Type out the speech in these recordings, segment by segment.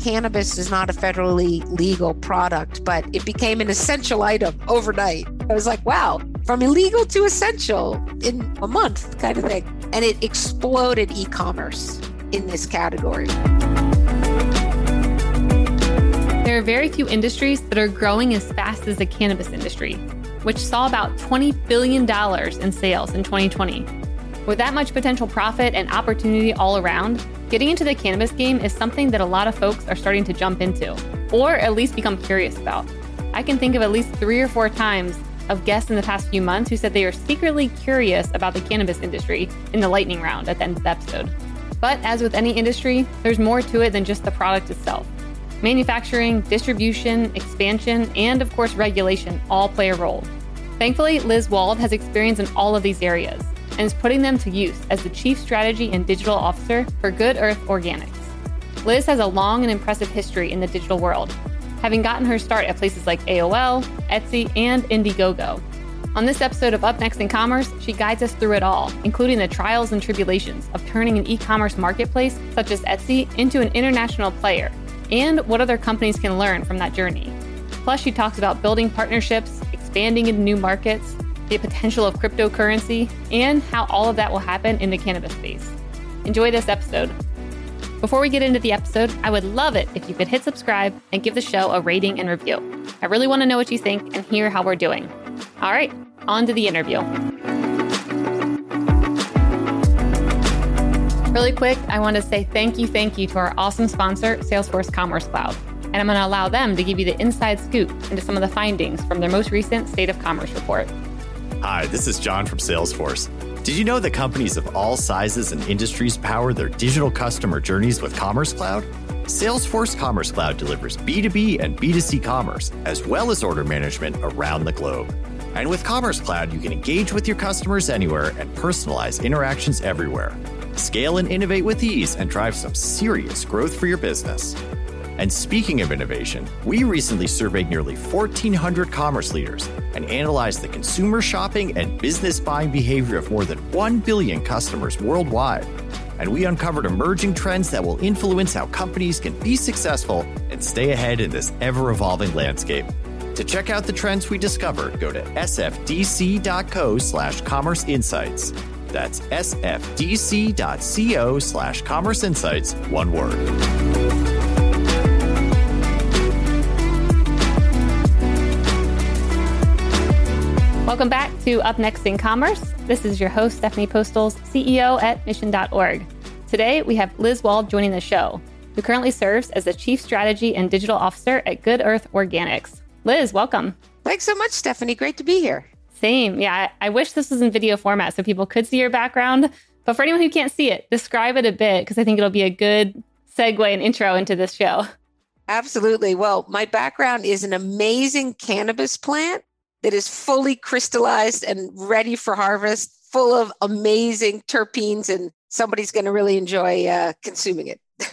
cannabis is not a federally legal product, but it became an essential item overnight. I was like, wow, from illegal to essential in a month kind of thing. And it exploded e commerce in this category. There are very few industries that are growing as fast as the cannabis industry, which saw about $20 billion in sales in 2020. With that much potential profit and opportunity all around, getting into the cannabis game is something that a lot of folks are starting to jump into, or at least become curious about. I can think of at least three or four times of guests in the past few months who said they are secretly curious about the cannabis industry in the lightning round at the end of the episode. But as with any industry, there's more to it than just the product itself. Manufacturing, distribution, expansion, and of course, regulation all play a role. Thankfully, Liz Wald has experience in all of these areas and is putting them to use as the Chief Strategy and Digital Officer for Good Earth Organics. Liz has a long and impressive history in the digital world, having gotten her start at places like AOL, Etsy, and Indiegogo. On this episode of Up Next in Commerce, she guides us through it all, including the trials and tribulations of turning an e commerce marketplace such as Etsy into an international player, and what other companies can learn from that journey. Plus, she talks about building partnerships, expanding into new markets, the potential of cryptocurrency, and how all of that will happen in the cannabis space. Enjoy this episode. Before we get into the episode, I would love it if you could hit subscribe and give the show a rating and review. I really want to know what you think and hear how we're doing. All right, on to the interview. Really quick, I want to say thank you, thank you to our awesome sponsor, Salesforce Commerce Cloud. And I'm going to allow them to give you the inside scoop into some of the findings from their most recent State of Commerce report. Hi, this is John from Salesforce. Did you know that companies of all sizes and industries power their digital customer journeys with Commerce Cloud? Salesforce Commerce Cloud delivers B2B and B2C commerce, as well as order management around the globe. And with Commerce Cloud, you can engage with your customers anywhere and personalize interactions everywhere. Scale and innovate with ease and drive some serious growth for your business. And speaking of innovation, we recently surveyed nearly 1,400 commerce leaders and analyzed the consumer shopping and business buying behavior of more than 1 billion customers worldwide. And we uncovered emerging trends that will influence how companies can be successful and stay ahead in this ever evolving landscape. To check out the trends we discovered, go to sfdc.co slash commerce insights. That's sfdc.co slash commerce insights, one word. Welcome back to Up Next in Commerce. This is your host, Stephanie Postles, CEO at Mission.org. Today, we have Liz Wald joining the show, who currently serves as the Chief Strategy and Digital Officer at Good Earth Organics. Liz, welcome. Thanks so much, Stephanie. Great to be here. Same. Yeah, I, I wish this was in video format so people could see your background. But for anyone who can't see it, describe it a bit because I think it'll be a good segue and intro into this show. Absolutely. Well, my background is an amazing cannabis plant that is fully crystallized and ready for harvest, full of amazing terpenes, and somebody's going to really enjoy uh, consuming it.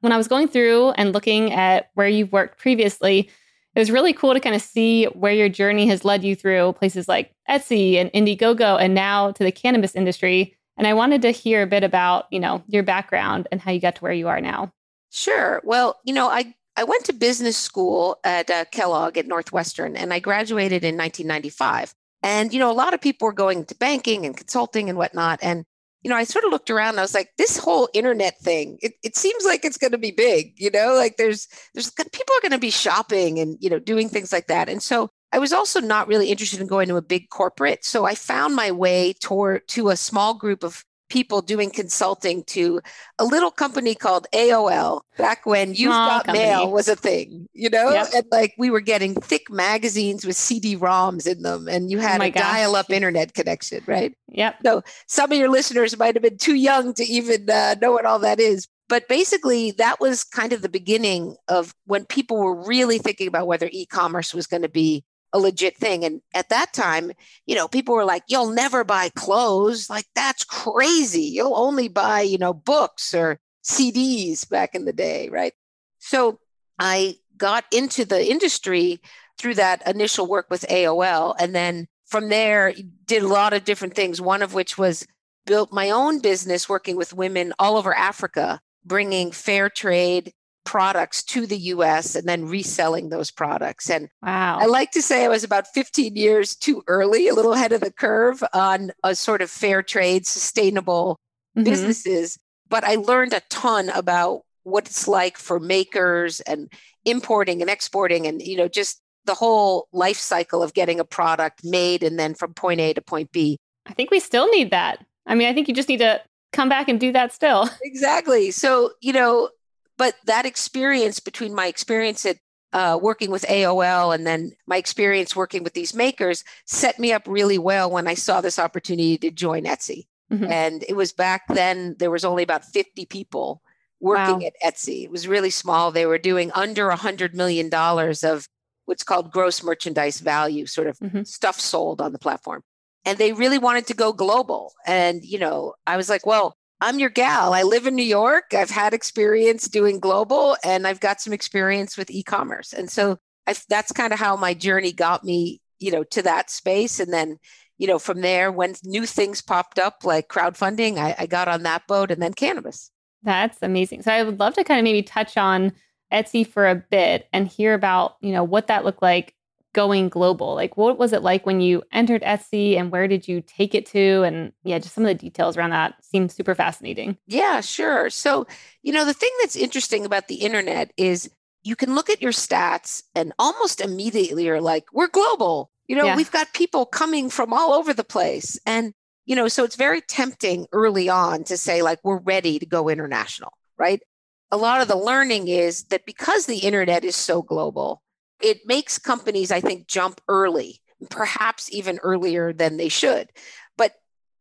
when I was going through and looking at where you've worked previously, it was really cool to kind of see where your journey has led you through places like Etsy and Indiegogo and now to the cannabis industry. And I wanted to hear a bit about, you know, your background and how you got to where you are now. Sure. Well, you know, I I went to business school at uh, Kellogg at Northwestern and I graduated in 1995. And, you know, a lot of people were going to banking and consulting and whatnot. And, you know, I sort of looked around and I was like, this whole internet thing, it, it seems like it's going to be big, you know, like there's, there's people are going to be shopping and, you know, doing things like that. And so I was also not really interested in going to a big corporate. So I found my way toward to a small group of people doing consulting to a little company called AOL back when You've Small Got company. Mail was a thing, you know? Yep. And like we were getting thick magazines with CD ROMs in them and you had oh a dial up internet connection, right? Yep. So some of your listeners might have been too young to even uh, know what all that is. But basically, that was kind of the beginning of when people were really thinking about whether e commerce was going to be a legit thing. And at that time, you know, people were like, you'll never buy clothes. Like, that's crazy. You'll only buy, you know, books or CDs back in the day, right? So I got into the industry through that initial work with AOL. And then from there, did a lot of different things, one of which was built my own business working with women all over Africa, bringing fair trade products to the US and then reselling those products. And wow. I like to say I was about 15 years too early, a little ahead of the curve on a sort of fair trade, sustainable mm-hmm. businesses. But I learned a ton about what it's like for makers and importing and exporting and you know just the whole life cycle of getting a product made and then from point A to point B. I think we still need that. I mean, I think you just need to come back and do that still. Exactly. So, you know, but that experience between my experience at uh, working with AOL and then my experience working with these makers set me up really well when I saw this opportunity to join Etsy. Mm-hmm. And it was back then, there was only about 50 people working wow. at Etsy. It was really small. They were doing under a $100 million of what's called gross merchandise value, sort of mm-hmm. stuff sold on the platform. And they really wanted to go global. And, you know, I was like, well, I'm your gal. I live in New York. I've had experience doing global and I've got some experience with e commerce. And so I, that's kind of how my journey got me, you know, to that space. And then, you know, from there, when new things popped up like crowdfunding, I, I got on that boat and then cannabis. That's amazing. So I would love to kind of maybe touch on Etsy for a bit and hear about, you know, what that looked like going global? Like, what was it like when you entered Etsy and where did you take it to? And yeah, just some of the details around that seem super fascinating. Yeah, sure. So, you know, the thing that's interesting about the internet is you can look at your stats and almost immediately you're like, we're global. You know, yeah. we've got people coming from all over the place. And, you know, so it's very tempting early on to say, like, we're ready to go international, right? A lot of the learning is that because the internet is so global, it makes companies, I think, jump early, perhaps even earlier than they should. But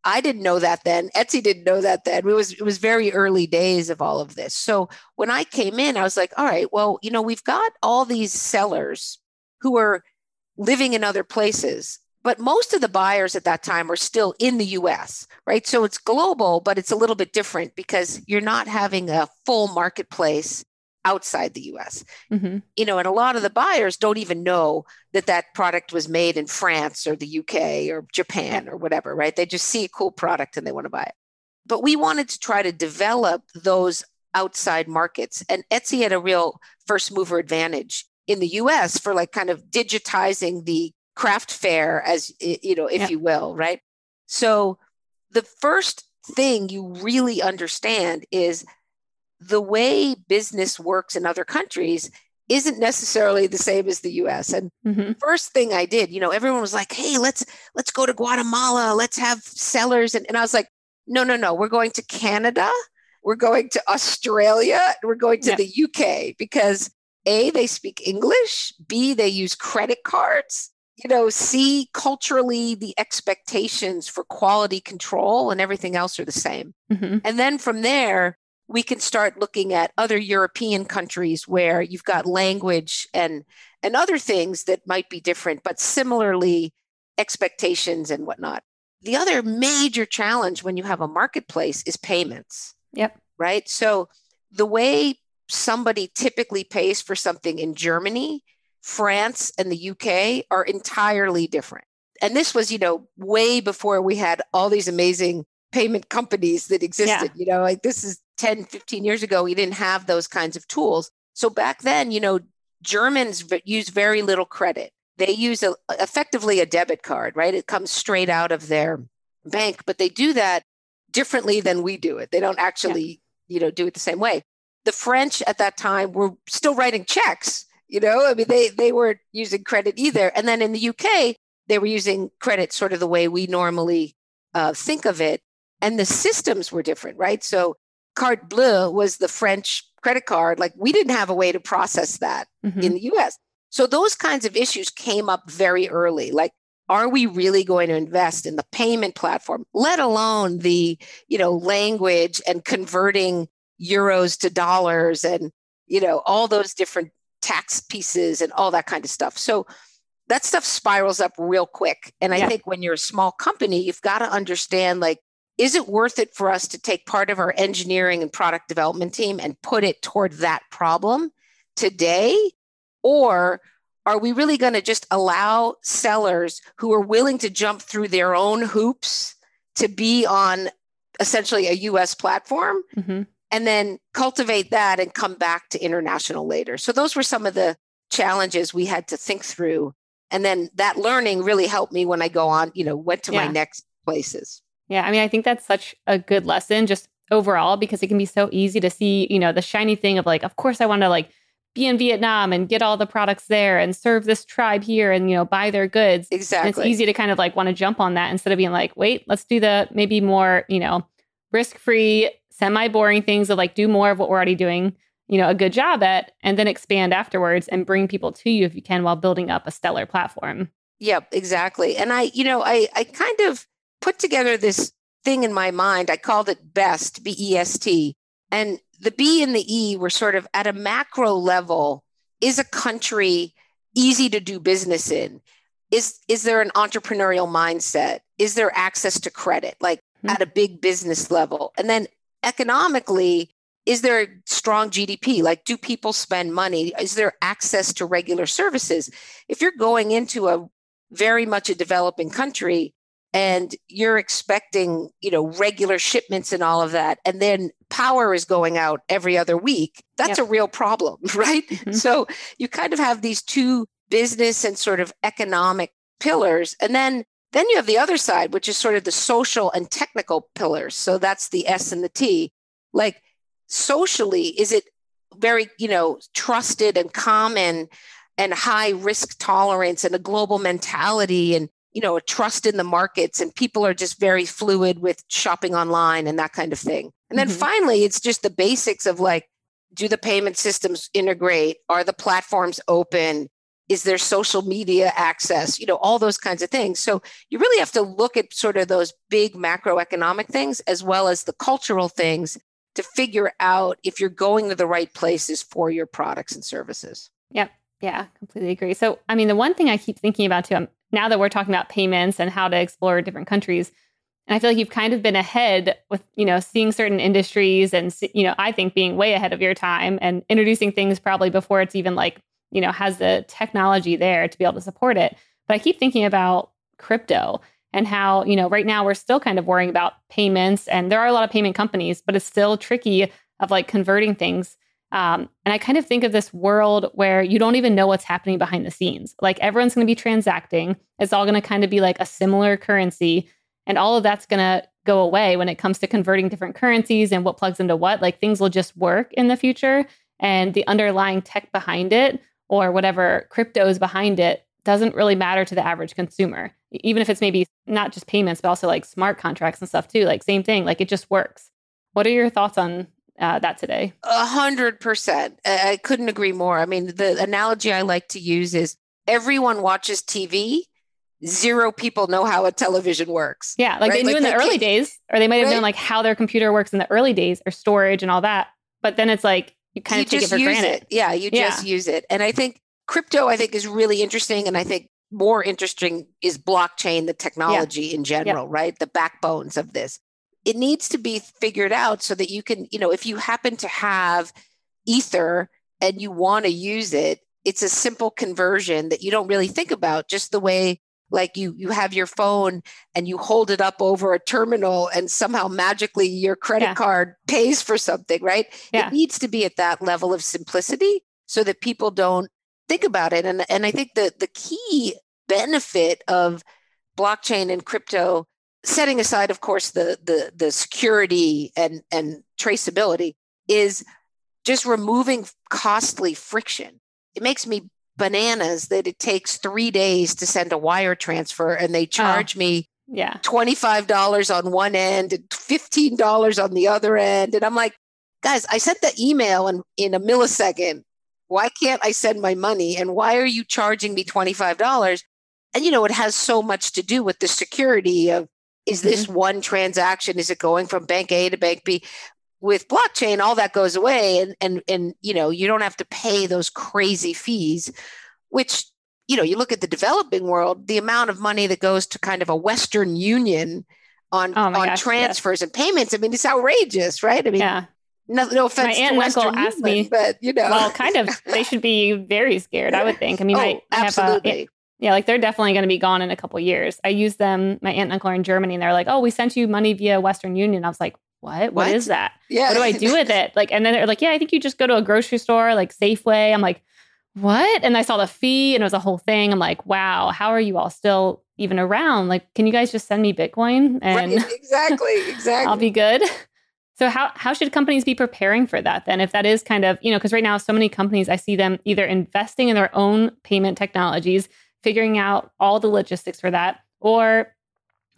I didn't know that then. Etsy didn't know that then. It was it was very early days of all of this. So when I came in, I was like, all right, well, you know, we've got all these sellers who are living in other places but most of the buyers at that time are still in the US, right? So it's global, but it's a little bit different because you're not having a full marketplace outside the US. Mm-hmm. You know, and a lot of the buyers don't even know that that product was made in France or the UK or Japan or whatever, right? They just see a cool product and they want to buy it. But we wanted to try to develop those outside markets. And Etsy had a real first mover advantage in the US for like kind of digitizing the craft fair as you know if you will, right? So the first thing you really understand is the way business works in other countries isn't necessarily the same as the US. And mm-hmm. first thing I did, you know, everyone was like, hey, let's let's go to Guatemala, let's have sellers. And, and I was like, no, no, no, we're going to Canada, we're going to Australia, we're going to yeah. the UK because A, they speak English, B, they use credit cards. You know, C, culturally, the expectations for quality control and everything else are the same. Mm-hmm. And then from there, we can start looking at other European countries where you've got language and and other things that might be different, but similarly expectations and whatnot. The other major challenge when you have a marketplace is payments. Yep. Right. So the way somebody typically pays for something in Germany, France, and the UK are entirely different. And this was, you know, way before we had all these amazing payment companies that existed. Yeah. You know, like this is 10, 15 years ago, we didn't have those kinds of tools. So back then, you know, Germans use very little credit. They use a, effectively a debit card, right? It comes straight out of their bank, but they do that differently than we do it. They don't actually, yeah. you know, do it the same way. The French at that time were still writing checks, you know, I mean, they, they weren't using credit either. And then in the UK, they were using credit sort of the way we normally uh, think of it and the systems were different, right? So Carte Bleue was the French credit card. Like we didn't have a way to process that mm-hmm. in the US. So those kinds of issues came up very early. Like, are we really going to invest in the payment platform, let alone the, you know, language and converting euros to dollars and, you know, all those different tax pieces and all that kind of stuff. So that stuff spirals up real quick. And I yeah. think when you're a small company, you've got to understand like is it worth it for us to take part of our engineering and product development team and put it toward that problem today? Or are we really going to just allow sellers who are willing to jump through their own hoops to be on essentially a US platform? Mm-hmm. and then cultivate that and come back to international later. So those were some of the challenges we had to think through. And then that learning really helped me when I go on, you know, went to yeah. my next places. Yeah. I mean, I think that's such a good lesson just overall because it can be so easy to see, you know, the shiny thing of like, of course I want to like be in Vietnam and get all the products there and serve this tribe here and, you know, buy their goods. Exactly. And it's easy to kind of like want to jump on that instead of being like, wait, let's do the maybe more, you know, risk free, semi boring things of like do more of what we're already doing you know a good job at and then expand afterwards and bring people to you if you can while building up a stellar platform yep exactly and i you know i i kind of put together this thing in my mind i called it best b-e-s-t and the b and the e were sort of at a macro level is a country easy to do business in is is there an entrepreneurial mindset is there access to credit like mm-hmm. at a big business level and then economically is there a strong GDP? Like, do people spend money? Is there access to regular services? If you're going into a very much a developing country and you're expecting, you know, regular shipments and all of that, and then power is going out every other week, that's yep. a real problem, right? Mm-hmm. So you kind of have these two business and sort of economic pillars. And then then you have the other side, which is sort of the social and technical pillars. So that's the S and the T. Like socially is it very you know trusted and common and high risk tolerance and a global mentality and you know a trust in the markets and people are just very fluid with shopping online and that kind of thing and then mm-hmm. finally it's just the basics of like do the payment systems integrate are the platforms open is there social media access you know all those kinds of things so you really have to look at sort of those big macroeconomic things as well as the cultural things to figure out if you're going to the right places for your products and services. Yep. Yeah, completely agree. So, I mean, the one thing I keep thinking about too, um, now that we're talking about payments and how to explore different countries, and I feel like you've kind of been ahead with, you know, seeing certain industries and, you know, I think being way ahead of your time and introducing things probably before it's even like, you know, has the technology there to be able to support it. But I keep thinking about crypto and how, you know, right now we're still kind of worrying about payments and there are a lot of payment companies, but it's still tricky of like converting things. Um, and I kind of think of this world where you don't even know what's happening behind the scenes. Like everyone's going to be transacting. It's all going to kind of be like a similar currency. And all of that's going to go away when it comes to converting different currencies and what plugs into what. Like things will just work in the future. And the underlying tech behind it or whatever crypto is behind it doesn't really matter to the average consumer even if it's maybe not just payments, but also like smart contracts and stuff too. Like same thing, like it just works. What are your thoughts on uh, that today? A hundred percent. I couldn't agree more. I mean, the analogy I like to use is everyone watches TV. Zero people know how a television works. Yeah, like right? they knew like in the early days, or they might have right? known like how their computer works in the early days, or storage and all that. But then it's like you kind you of take it for granted. It. Yeah, you yeah. just use it. And I think crypto, I think, is really interesting. And I think more interesting is blockchain, the technology yeah. in general, yeah. right? The backbones of this. It needs to be figured out so that you can, you know, if you happen to have Ether and you want to use it, it's a simple conversion that you don't really think about, just the way like you you have your phone and you hold it up over a terminal and somehow magically your credit yeah. card pays for something right yeah. it needs to be at that level of simplicity so that people don't think about it. And, and I think the, the key benefit of blockchain and crypto, setting aside, of course, the, the, the security and, and traceability, is just removing costly friction. It makes me bananas that it takes three days to send a wire transfer and they oh, charge oh, me yeah. $25 on one end and $15 on the other end. And I'm like, guys, I sent the email in, in a millisecond why can't I send my money? And why are you charging me $25? And, you know, it has so much to do with the security of is this mm-hmm. one transaction? Is it going from bank A to bank B? With blockchain, all that goes away. And, and, and, you know, you don't have to pay those crazy fees, which, you know, you look at the developing world, the amount of money that goes to kind of a Western Union on, oh on gosh, transfers yes. and payments. I mean, it's outrageous, right? I mean, yeah. No, no offense. My aunt and uncle asked me, but you know, well, kind of. They should be very scared. I would think. I mean, oh, I, I absolutely. have a, yeah, like they're definitely going to be gone in a couple years. I use them. My aunt and uncle are in Germany, and they're like, "Oh, we sent you money via Western Union." I was like, what? What, What? is that? Yeah. What do I do with it? Like, and then they're like, yeah, I think you just go to a grocery store, like Safeway. I'm like, what? And I saw the fee and it was a whole thing. I'm like, wow, how are you all still even around? Like, can you guys just send me Bitcoin and Right, exactly, exactly. I'll be good? So how how should companies be preparing for that then? If that is kind of, you know, because right now so many companies I see them either investing in their own payment technologies, figuring out all the logistics for that, or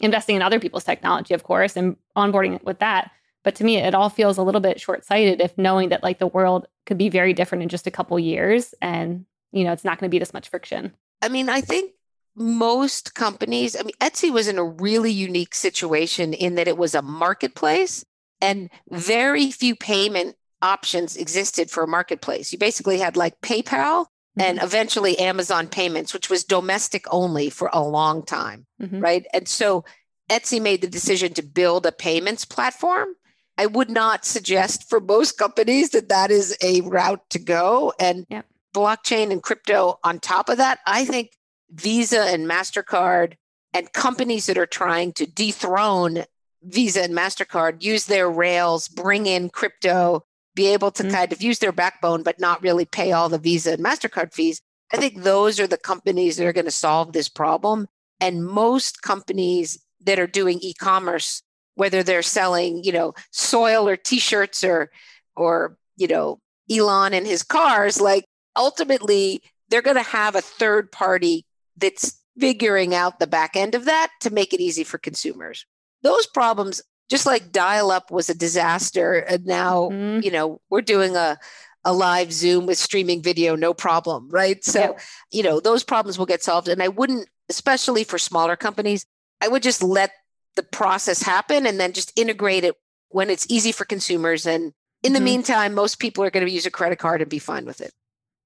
investing in other people's technology, of course, and onboarding it with that. But to me, it all feels a little bit short-sighted if knowing that like the world could be very different in just a couple years and you know it's not going to be this much friction. I mean, I think most companies, I mean, Etsy was in a really unique situation in that it was a marketplace and very few payment options existed for a marketplace. You basically had like PayPal and eventually Amazon payments, which was domestic only for a long time, Mhm. right? And so Etsy made the decision to build a payments platform. I would not suggest for most companies that that is a route to go. And Yep. blockchain and crypto on top of that, I think Visa and MasterCard and companies that are trying to dethrone Visa and MasterCard use their rails, bring in crypto, be able to Mm. kind of use their backbone, but not really pay all the Visa and MasterCard fees. I think those are the companies that are going to solve this problem. And most companies that are doing e-commerce, whether they're selling, you know, soil or t-shirts or or, you know, Elon and his cars, like ultimately they're going to have a third party that's figuring out the back end of that to make it easy for consumers. Those problems, just like dial up was a disaster, and now, Mhm. you know, we're doing a, a live Zoom with streaming video, no problem, right? So, you know, those problems will get solved. And I wouldn't, especially for smaller companies, I would just let the process happen and then just integrate it when it's easy for consumers. And in the Mhm. meantime, most people are going to use a credit card and be fine with it.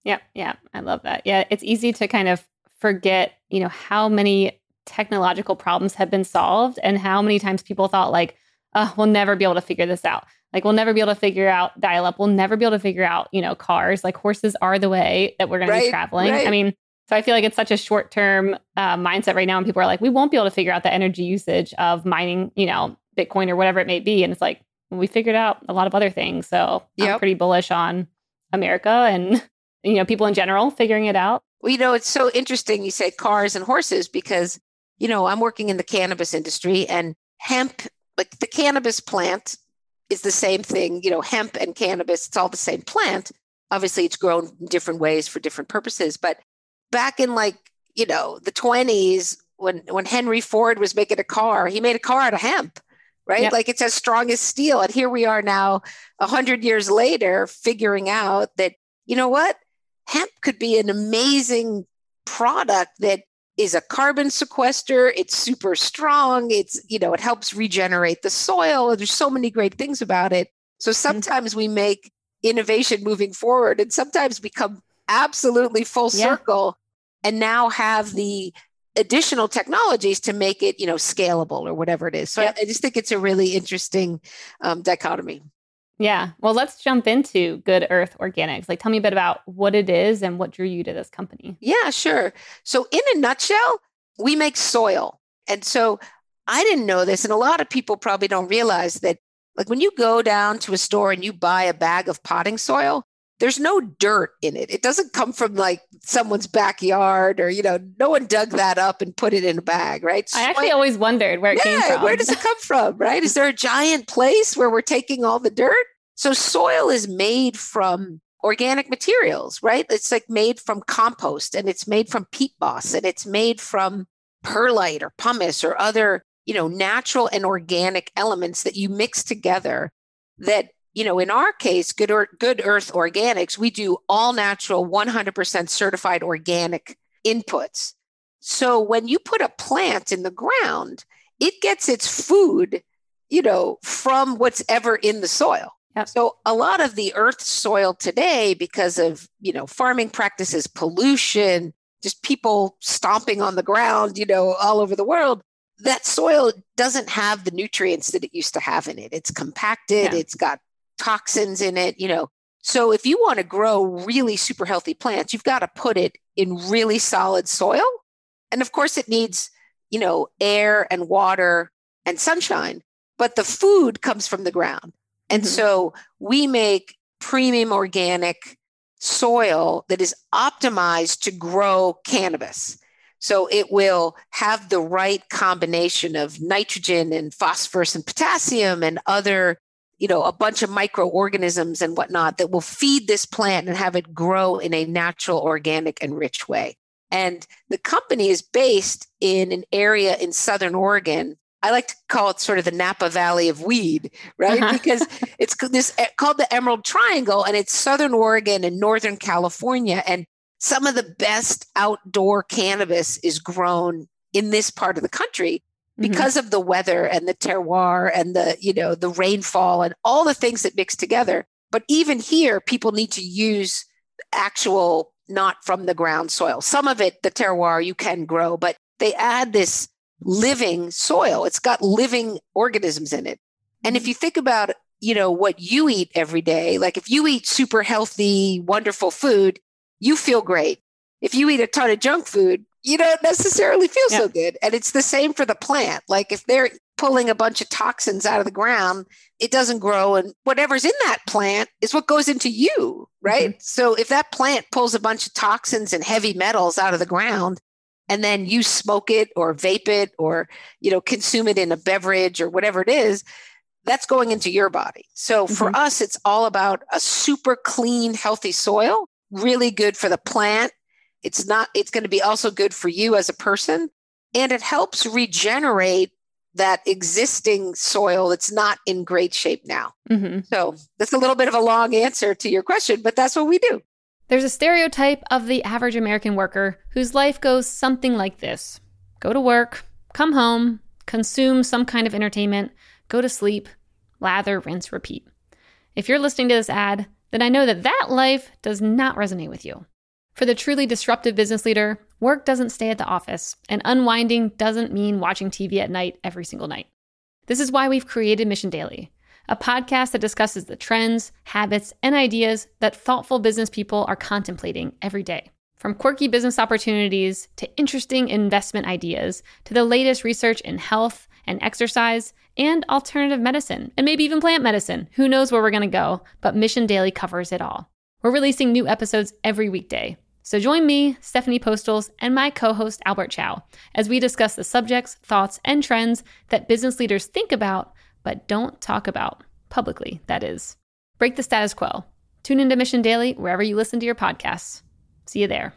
Yep. Yeah. I love that. Yeah. It's easy to kind of forget, you know, how many technological problems have been solved and how many times people thought, like, oh, we'll never be able to figure this out. Like, we'll never be able to figure out dial up. We'll never be able to figure out, you know, cars. Like, horses are the way that we're going to be Right, traveling. I mean, so I feel like it's such a short term uh, mindset right now. And people are like, we won't be able to figure out the energy usage of mining, you know, Bitcoin or whatever it may be. And it's like, we figured out a lot of other things. So I'm pretty bullish on America and, you know, people in general figuring it out. Well, you know, it's so interesting you say cars and horses because, you know, I'm working in the cannabis industry and hemp, like the cannabis plant is the same thing, you know, hemp and cannabis, it's all the same plant. Obviously, it's grown in different ways for different purposes. But back in like, you know, the 20s, when when Henry Ford was making a car, he made a car out of hemp, right? Yep. Like it's as strong as steel. And here we are now, a hundred years later, figuring out that, you know what? hemp could be an amazing product that is a carbon sequester. It's super strong. It's you know it helps regenerate the soil. There's so many great things about it. So sometimes we make innovation moving forward and sometimes we come absolutely full Yeah. circle and now have the additional technologies to make it you know scalable or whatever it is. So. I, I just think it's a really interesting um, dichotomy Yeah. Well, let's jump into Good Earth Organics. Like, tell me a bit about what it is and what drew you to this company. Yeah, sure. So, in a nutshell, we make soil. And so, I didn't know this, and a lot of people probably don't realize that, like, when you go down to a store and you buy a bag of potting soil, there's no dirt in it. It doesn't come from like someone's backyard or, you know, no one dug that up and put it in a bag, right? I actually always wondered where it came yeah, from. where does it come from, right? Is there a giant place where we're taking all the dirt? So soil is made from organic materials, right? It's like made from compost and it's made from peat moss and it's made from perlite or pumice or other, you know, natural and organic elements that you mix together that you know, in our case, Good, Ear- Good Earth Organics, we do all natural, 100% certified organic inputs. So when you put a plant in the ground, it gets its food, you know, from what's ever in the soil. Yep. So a lot of the earth soil today, because of, you know, farming practices, pollution, just people stomping on the ground, you know, all over the world, that soil doesn't have the nutrients that it used to have in it. It's compacted, Yeah. it's got toxins in it, you know. So if you want to grow really super healthy plants, you've got to put it in really solid soil. And of course it needs, you know, air and water and sunshine. but the food comes from the ground. And mm-hmm. so we make premium organic soil that is optimized to grow cannabis. So it will have the right combination of nitrogen and phosphorus and potassium and other, you know, a bunch of microorganisms and whatnot that will feed this plant and have it grow in a natural, organic, and rich way. And the company is based in an area in Southern Oregon. I like to call it sort of the Napa Valley of weed, right? Uh-huh. Because it's this eh, called the Emerald Triangle and it's Southern Oregon and Northern California. And some of the best outdoor cannabis is grown in this part of the country. Because mm-hmm. of the weather and the terroir and the, you know, the rainfall and all the things that mix together. But even here, people need to use actual not from the ground soil. Some of it, the terroir, you can grow, but they add this living soil. It's got living organisms in it. And if mm-hmm. you think about, you know, what you eat every day, like if you eat super healthy, wonderful food, you feel great. If you eat a ton of junk food, you don't necessarily feel yeah. so good. And it's the same for the plant. Like if they're pulling a bunch of toxins out of the ground, it doesn't grow. And whatever's in that plant is what goes into you, right? Mm-hmm. So if that plant pulls a bunch of toxins and heavy metals out of the ground, and then you smoke it or vape it or you know consume it in a beverage or whatever it is that's going into your body so for mm-hmm. us it's all about a super clean healthy soil really good for the plant it's not it's going to be also good for you as a person and it helps regenerate that existing soil that's not in great shape now. Mm-hmm. So that's a little bit of a long answer to your question, but that's what we do. There's a stereotype of the average American worker whose life goes something like this go to work, come home, consume some kind of entertainment, go to sleep, lather, rinse, repeat. If you're listening to this ad, then I know that that life does not resonate with you. For the truly disruptive business leader, work doesn't stay at the office, and unwinding doesn't mean watching TV at night every single night. This is why we've created Mission Daily, a podcast that discusses the trends, habits, and ideas that thoughtful business people are contemplating every day. From quirky business opportunities to interesting investment ideas to the latest research in health and exercise and alternative medicine, and maybe even plant medicine. Who knows where we're going to go, but Mission Daily covers it all. We're releasing new episodes every weekday. So join me, Stephanie Postles, and my co host, Albert Chow, as we discuss the subjects, thoughts, and trends that business leaders think about but don't talk about publicly, that is. Break the status quo. Tune into Mission Daily wherever you listen to your podcasts. See you there.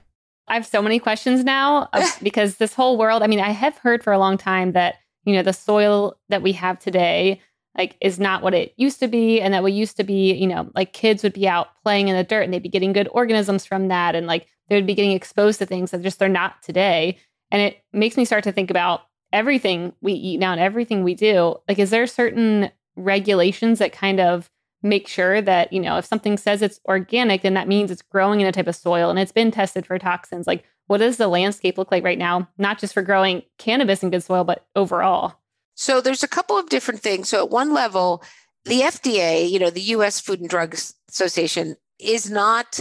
I have so many questions now uh, because this whole world, I mean, I have heard for a long time that, you know, the soil that we have today like is not what it used to be and that we used to be you know like kids would be out playing in the dirt and they'd be getting good organisms from that and like they would be getting exposed to things that just they're not today. And it makes me start to think about everything we eat now and everything we do. Like, is there certain regulations that kind of make sure that, you know, if something says it's organic, then that means it's growing in a type of soil and it's been tested for toxins? Like, what does the landscape look like right now, not just for growing cannabis in good soil, but overall? So there's a couple of different things. So at one level, the FDA, you know, the US Food and Drugs Association is not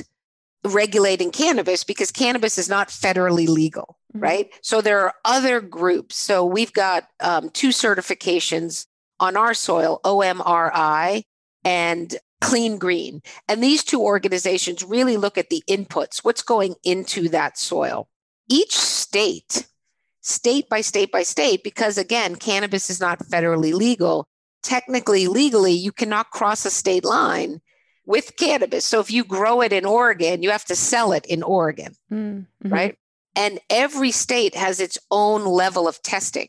regulating cannabis because cannabis is not federally legal, mm-hmm. right? So there are other groups. So we've got um, two certifications on our soil OMRI and Clean Green. And these two organizations really look at the inputs, what's going into that soil. Each state, state by state by state, because again, cannabis is not federally legal. Technically, legally, you cannot cross a state line with cannabis. So if you grow it in Oregon, you have to sell it in Oregon, mm-hmm. right? And every state has its own level of testing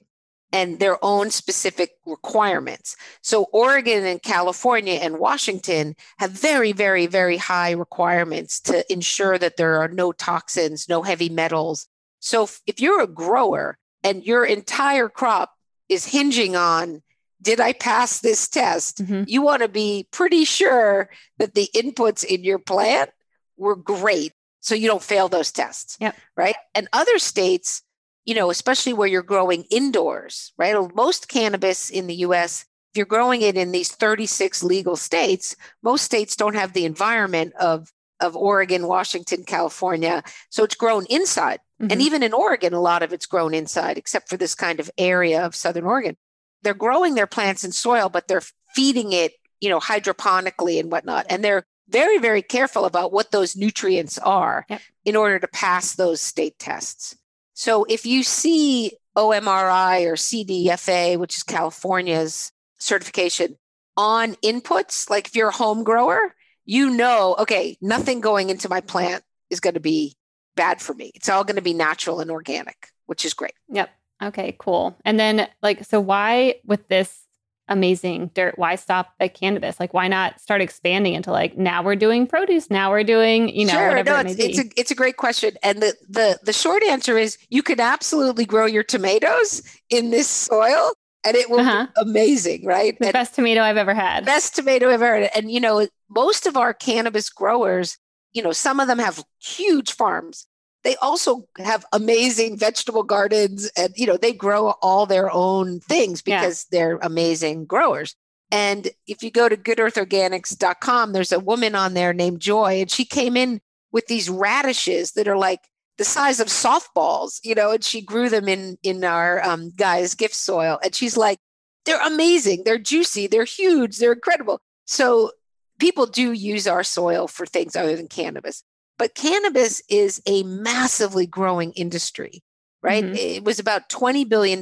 and their own specific requirements. So Oregon and California and Washington have very, very, very high requirements to ensure that there are no toxins, no heavy metals. So if you're a grower and your entire crop is hinging on did I pass this test? Mm-hmm. You want to be pretty sure that the inputs in your plant were great so you don't fail those tests. Yep. Right. And other states, you know, especially where you're growing indoors, right? Most cannabis in the US, if you're growing it in these 36 legal states, most states don't have the environment of of Oregon, Washington, California. So it's grown inside. Mm-hmm. And even in Oregon, a lot of it's grown inside, except for this kind of area of Southern Oregon. They're growing their plants in soil, but they're feeding it, you know, hydroponically and whatnot. And they're very, very careful about what those nutrients are yep. in order to pass those state tests. So if you see OMRI or CDFA, which is California's certification, on inputs, like if you're a home grower, you know, okay, nothing going into my plant is going to be bad for me. It's all going to be natural and organic, which is great. Yep. Okay, cool. And then, like, so why with this amazing dirt, why stop at cannabis? Like, why not start expanding into like now we're doing produce, now we're doing, you know, sure, whatever no, it it's, it's, a it's a great question, and the the the short answer is you can absolutely grow your tomatoes in this soil. And it will uh-huh. be amazing, right? The and best tomato I've ever had. Best tomato I've ever had. And you know, most of our cannabis growers, you know, some of them have huge farms they also have amazing vegetable gardens and you know they grow all their own things because yeah. they're amazing growers. And if you go to goodearthorganics.com there's a woman on there named joy and she came in with these radishes that are like the size of softballs you know and she grew them in in our um, guys gift soil. And she's like they're amazing. They're juicy. They're huge. They're incredible. So people do use our soil for things other than cannabis but cannabis is a massively growing industry, right? Mm-hmm. It was about $20 billion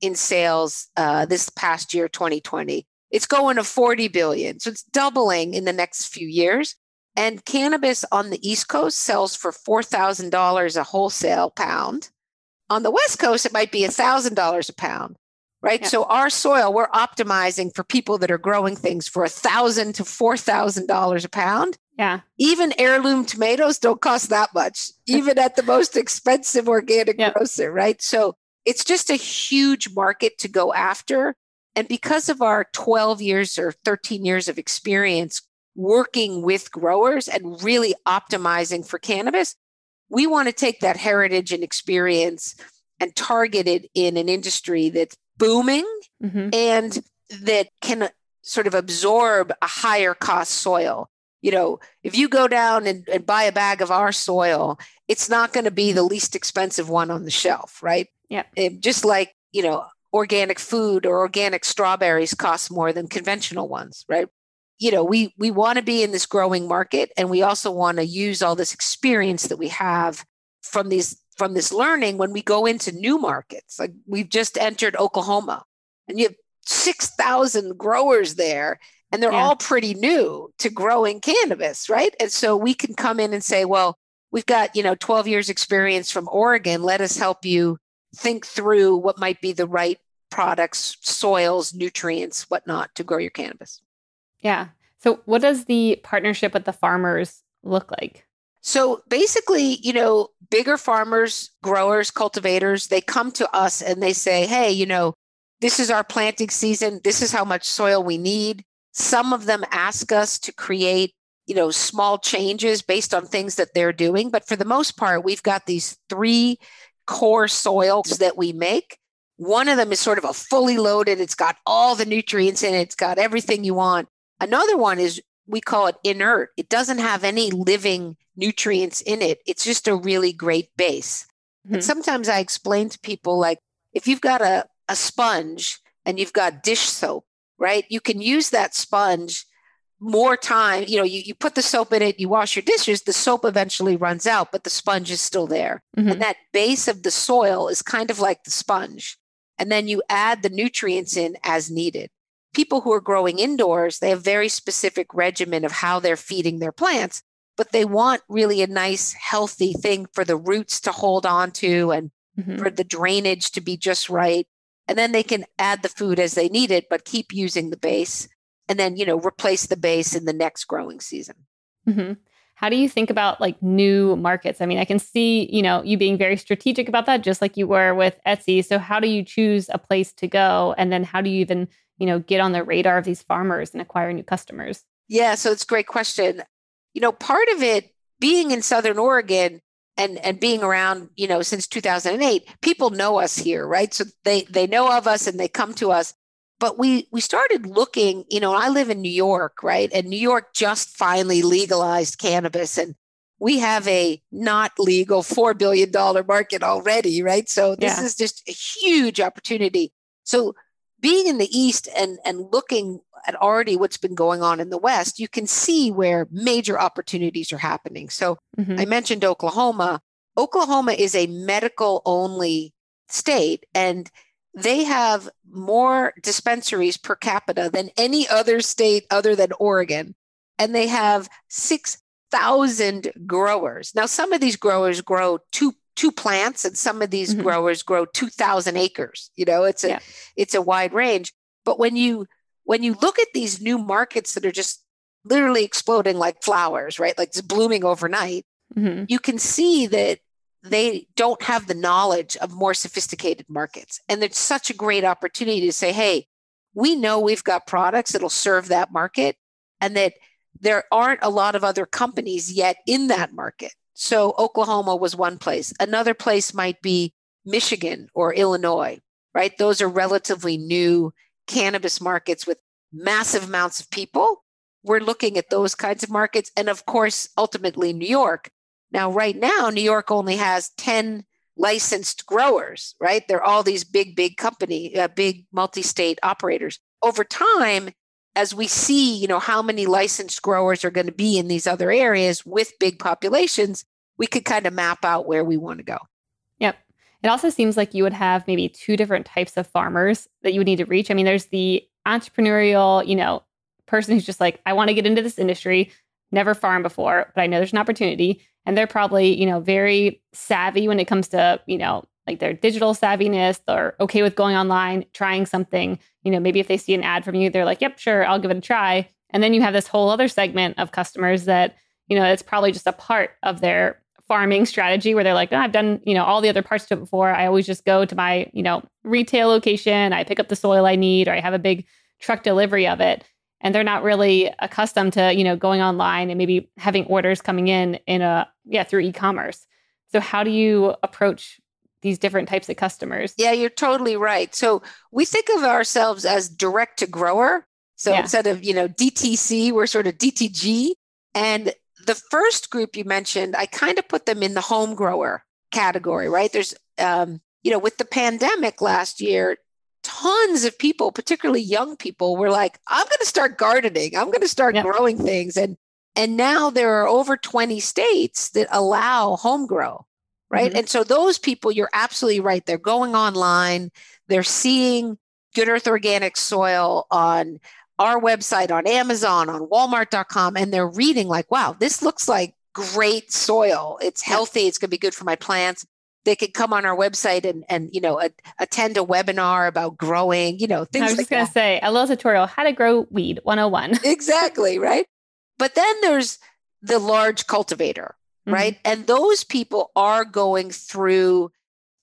in sales uh, this past year, 2020. It's going to 40 billion. So it's doubling in the next few years. And cannabis on the East Coast sells for $4,000 a wholesale pound. On the West Coast, it might be $1,000 a pound right? Yeah. So our soil, we're optimizing for people that are growing things for a thousand to four thousand dollars a pound. Yeah. Even heirloom tomatoes don't cost that much, even at the most expensive organic yep. grocer, right? So it's just a huge market to go after. And because of our 12 years or 13 years of experience working with growers and really optimizing for cannabis, we want to take that heritage and experience and target it in an industry that's booming mm-hmm. and that can sort of absorb a higher cost soil. You know, if you go down and, and buy a bag of our soil, it's not going to be the least expensive one on the shelf, right? Yeah. just like, you know, organic food or organic strawberries cost more than conventional ones, right? You know, we we want to be in this growing market and we also want to use all this experience that we have from these from this learning when we go into new markets. Like we've just entered Oklahoma and you have 6,000 growers there and they're yeah. all pretty new to growing cannabis, right? And so we can come in and say, well, we've got, you know, 12 years experience from Oregon. Let us help you think through what might be the right products, soils, nutrients, whatnot to grow your cannabis. Yeah. So what does the partnership with the farmers look like? So basically, you know, bigger farmers, growers, cultivators, they come to us and they say, hey, you know, this is our planting season. This is how much soil we need. Some of them ask us to create, you know, small changes based on things that they're doing. But for the most part, we've got these three core soils that we make. One of them is sort of a fully loaded, it's got all the nutrients in it, it's got everything you want. Another one is we call it inert. It doesn't have any living nutrients in it. It's just a really great base. Mm-hmm. And sometimes I explain to people like if you've got a, a sponge and you've got dish soap, right? You can use that sponge more time. You know, you, you put the soap in it, you wash your dishes, the soap eventually runs out, but the sponge is still there. Mm-hmm. And that base of the soil is kind of like the sponge. And then you add the nutrients in as needed people who are growing indoors, they have very specific regimen of how they're feeding their plants, but they want really a nice, healthy thing for the roots to hold on to and mm-hmm. for the drainage to be just right. And then they can add the food as they need it, but keep using the base and then, you know, replace the base in the next growing season. Mm-hmm. How do you think about like new markets? I mean, I can see, you know, you being very strategic about that, just like you were with Etsy. So how do you choose a place to go? And then how do you even you know, get on the radar of these farmers and acquire new customers? Yeah, so it's a great question. You know, part of it being in Southern Oregon and and being around, you know, since 2008, people know us here, right? So they they know of us and they come to us. But we we started looking, you know, I live in New York, right? And New York just finally legalized cannabis and we have a not legal $4 billion market already, right? So this yeah. is just a huge opportunity. So being in the East and, and looking at already what's been going on in the West, you can see where major opportunities are happening. So mm-hmm. I mentioned Oklahoma. Oklahoma is a medical only state, and they have more dispensaries per capita than any other state other than Oregon. And they have 6,000 growers. Now, some of these growers grow two two plants and some of these mm-hmm. growers grow 2000 acres you know it's a yeah. it's a wide range but when you when you look at these new markets that are just literally exploding like flowers right like just blooming overnight mm-hmm. you can see that they don't have the knowledge of more sophisticated markets and it's such a great opportunity to say hey we know we've got products that'll serve that market and that there aren't a lot of other companies yet in that market so Oklahoma was one place. Another place might be Michigan or Illinois, right? Those are relatively new cannabis markets with massive amounts of people. We're looking at those kinds of markets. And of course, ultimately, New York. Now, right now, New York only has 10 licensed growers, right? They're all these big, big company, uh, big multi state operators. Over time, as we see, you know, how many licensed growers are going to be in these other areas with big populations, we could kind of map out where we want to go. Yep. It also seems like you would have maybe two different types of farmers that you would need to reach. I mean, there's the entrepreneurial, you know, person who's just like, I want to get into this industry, never farmed before, but I know there's an opportunity. And they're probably, you know, very savvy when it comes to, you know, like their digital savviness or okay with going online, trying something. You know, maybe if they see an ad from you, they're like, yep, sure, I'll give it a try. And then you have this whole other segment of customers that, you know, it's probably just a part of their farming strategy where they're like, oh, I've done, you know, all the other parts to it before. I always just go to my, you know, retail location, I pick up the soil I need, or I have a big truck delivery of it. And they're not really accustomed to, you know, going online and maybe having orders coming in in a yeah, through e-commerce. So how do you approach these different types of customers? Yeah, you're totally right. So we think of ourselves as direct to grower. So yeah. instead of, you know, DTC, we're sort of DTG. And the first group you mentioned, I kind of put them in the home grower category, right? There's, um, you know, with the pandemic last year, tons of people, particularly young people, were like, I'm going to start gardening. I'm going to start yep. growing things. And and now there are over 20 states that allow home grow, right? Mm-hmm. And so those people, you're absolutely right. They're going online, they're seeing Good Earth Organic Soil on our website on Amazon, on Walmart.com, and they're reading like, wow, this looks like great soil. It's healthy. It's going to be good for my plants. They could come on our website and, and you know, a, attend a webinar about growing, you know, things I was like just going to say a little tutorial, how to grow weed 101. exactly. Right. But then there's the large cultivator, mm-hmm. right? And those people are going through,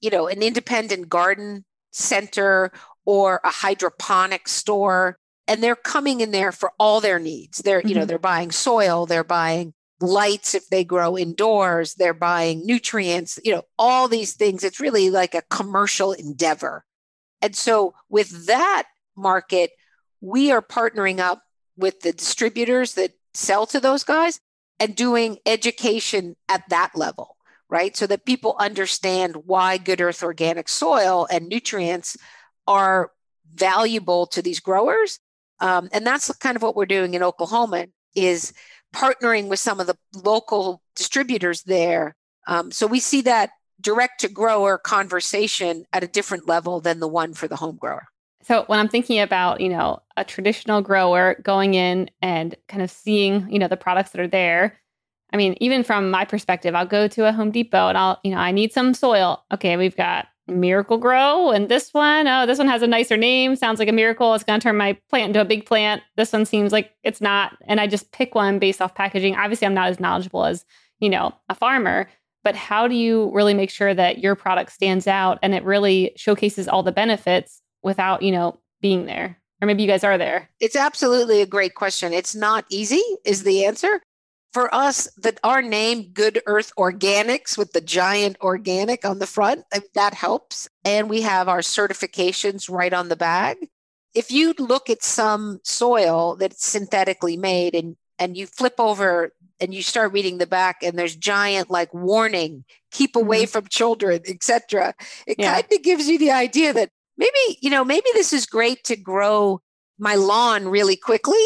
you know, an independent garden center or a hydroponic store and they're coming in there for all their needs. They're, mm-hmm. you know, mm-hmm. they're buying soil, they're buying lights if they grow indoors, they're buying nutrients, you know, all these things. It's really like a commercial endeavor. And so with that market, we are partnering up with the distributors that sell to those guys and doing education at that level, right? So that people understand why good earth organic soil and nutrients are valuable to these growers um, and that's kind of what we're doing in Oklahoma is partnering with some of the local distributors there. Um, so we see that direct to grower conversation at a different level than the one for the home grower. So when I'm thinking about, you know, a traditional grower going in and kind of seeing, you know, the products that are there, I mean, even from my perspective, I'll go to a Home Depot and I'll, you know, I need some soil. Okay, we've got Miracle-Gro and this one oh this one has a nicer name sounds like a miracle it's going to turn my plant into a big plant. This one seems like it's not and i just pick one based off packaging. Obviously i'm not as knowledgeable as you know a farmer but how do you really make sure that your product stands out and it really showcases all the benefits without you know being there? Or maybe you guys are there. It's absolutely a great question. It's not easy is the answer for us that our name good earth organics with the giant organic on the front that helps and we have our certifications right on the bag if you look at some soil that's synthetically made and and you flip over and you start reading the back and there's giant like warning keep away mm-hmm. from children etc it yeah. kind of gives you the idea that maybe, you know, maybe this is great to grow my lawn really quickly.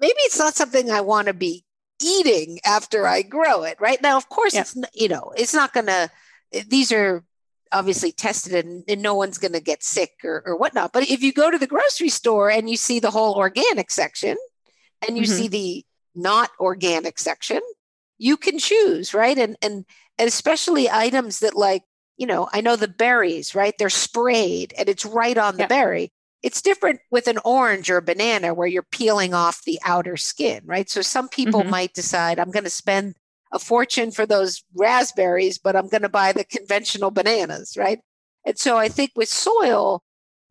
Maybe it's not something I want to be eating after I grow it, right? Now, of course, it's, you know, it's not going to, these are obviously tested and, and no one's going to get sick or, or whatnot. But if you go to the grocery store and you see the whole organic section and you mm-hmm. see the not organic section, you can choose, right? And, and, and especially items that like, you know, I know the berries, right? They're sprayed and it's right on the yeah. berry. It's different with an orange or a banana where you're peeling off the outer skin, right? So some people mm-hmm. might decide I'm going to spend a fortune for those raspberries, but I'm going to buy the conventional bananas, right? And so I think with soil,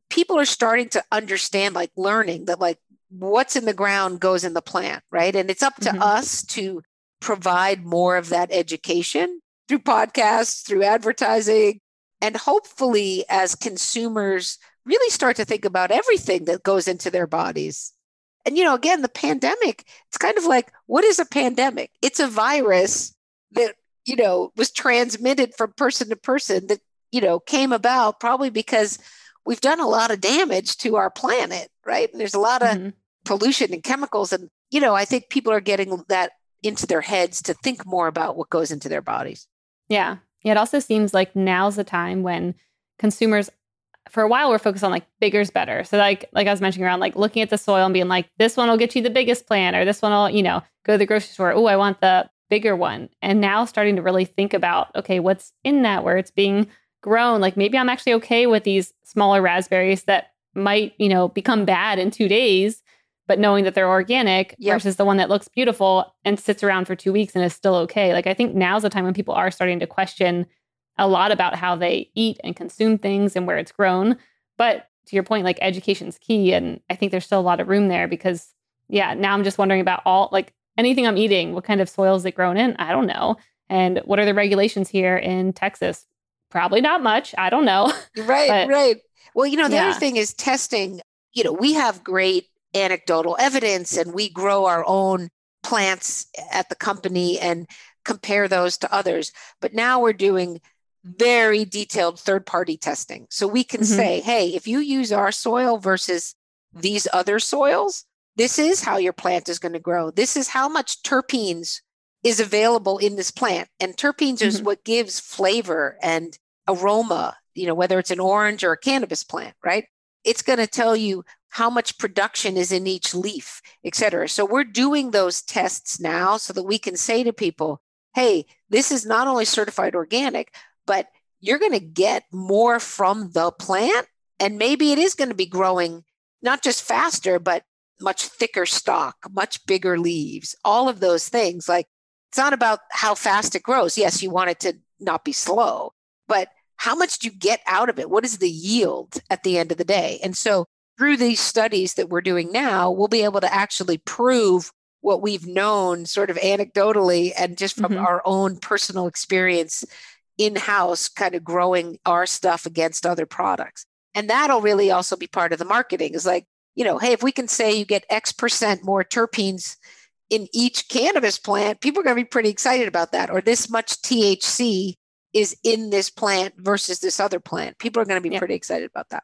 people are starting to understand, like learning that, like, what's in the ground goes in the plant, right? And it's up to mm-hmm. us to provide more of that education through podcasts, through advertising, and hopefully as consumers really start to think about everything that goes into their bodies and, you know, again, the pandemic, it's kind of like, what is a pandemic? It's a virus that, you know, was transmitted from person to person that, you know, came about probably because we've done a lot of damage to our planet, right? And there's a lot of mm-hmm. pollution and chemicals. And, you know, I think people are getting that into their heads to think more about what goes into their bodies. Yeah. It also seems like now's the time when consumers for a while we're focused on like bigger's better. So like like I was mentioning around like looking at the soil and being like this one will get you the biggest plant or this one will, you know, go to the grocery store. Oh, I want the bigger one. And now starting to really think about okay, what's in that where it's being grown? Like maybe I'm actually okay with these smaller raspberries that might, you know, become bad in 2 days, but knowing that they're organic yep. versus the one that looks beautiful and sits around for 2 weeks and is still okay. Like I think now's the time when people are starting to question a lot about how they eat and consume things and where it's grown. But to your point, like education's key. And I think there's still a lot of room there because, yeah, now I'm just wondering about all like anything I'm eating, what kind of soil is it grown in? I don't know. And what are the regulations here in Texas? Probably not much. I don't know. Right, but, right. Well, you know, the yeah. other thing is testing. You know, we have great anecdotal evidence and we grow our own plants at the company and compare those to others. But now we're doing very detailed third party testing. So we can mm-hmm. say, hey, if you use our soil versus these other soils, this is how your plant is going to grow. This is how much terpenes is available in this plant. And terpenes mm-hmm. is what gives flavor and aroma, you know, whether it's an orange or a cannabis plant, right? It's going to tell you how much production is in each leaf, et cetera. So we're doing those tests now so that we can say to people, hey, this is not only certified organic, but you're going to get more from the plant. And maybe it is going to be growing not just faster, but much thicker stalk, much bigger leaves, all of those things. Like it's not about how fast it grows. Yes, you want it to not be slow, but how much do you get out of it? What is the yield at the end of the day? And so through these studies that we're doing now, we'll be able to actually prove what we've known sort of anecdotally and just from mm-hmm. our own personal experience in-house kind of growing our stuff against other products. And that'll really also be part of the marketing is like you know hey if we can say you get x percent more terpenes in each cannabis plant people are going to be pretty excited about that. Or this much thc is in this plant versus this other plant. People are going to be yeah. pretty excited about that.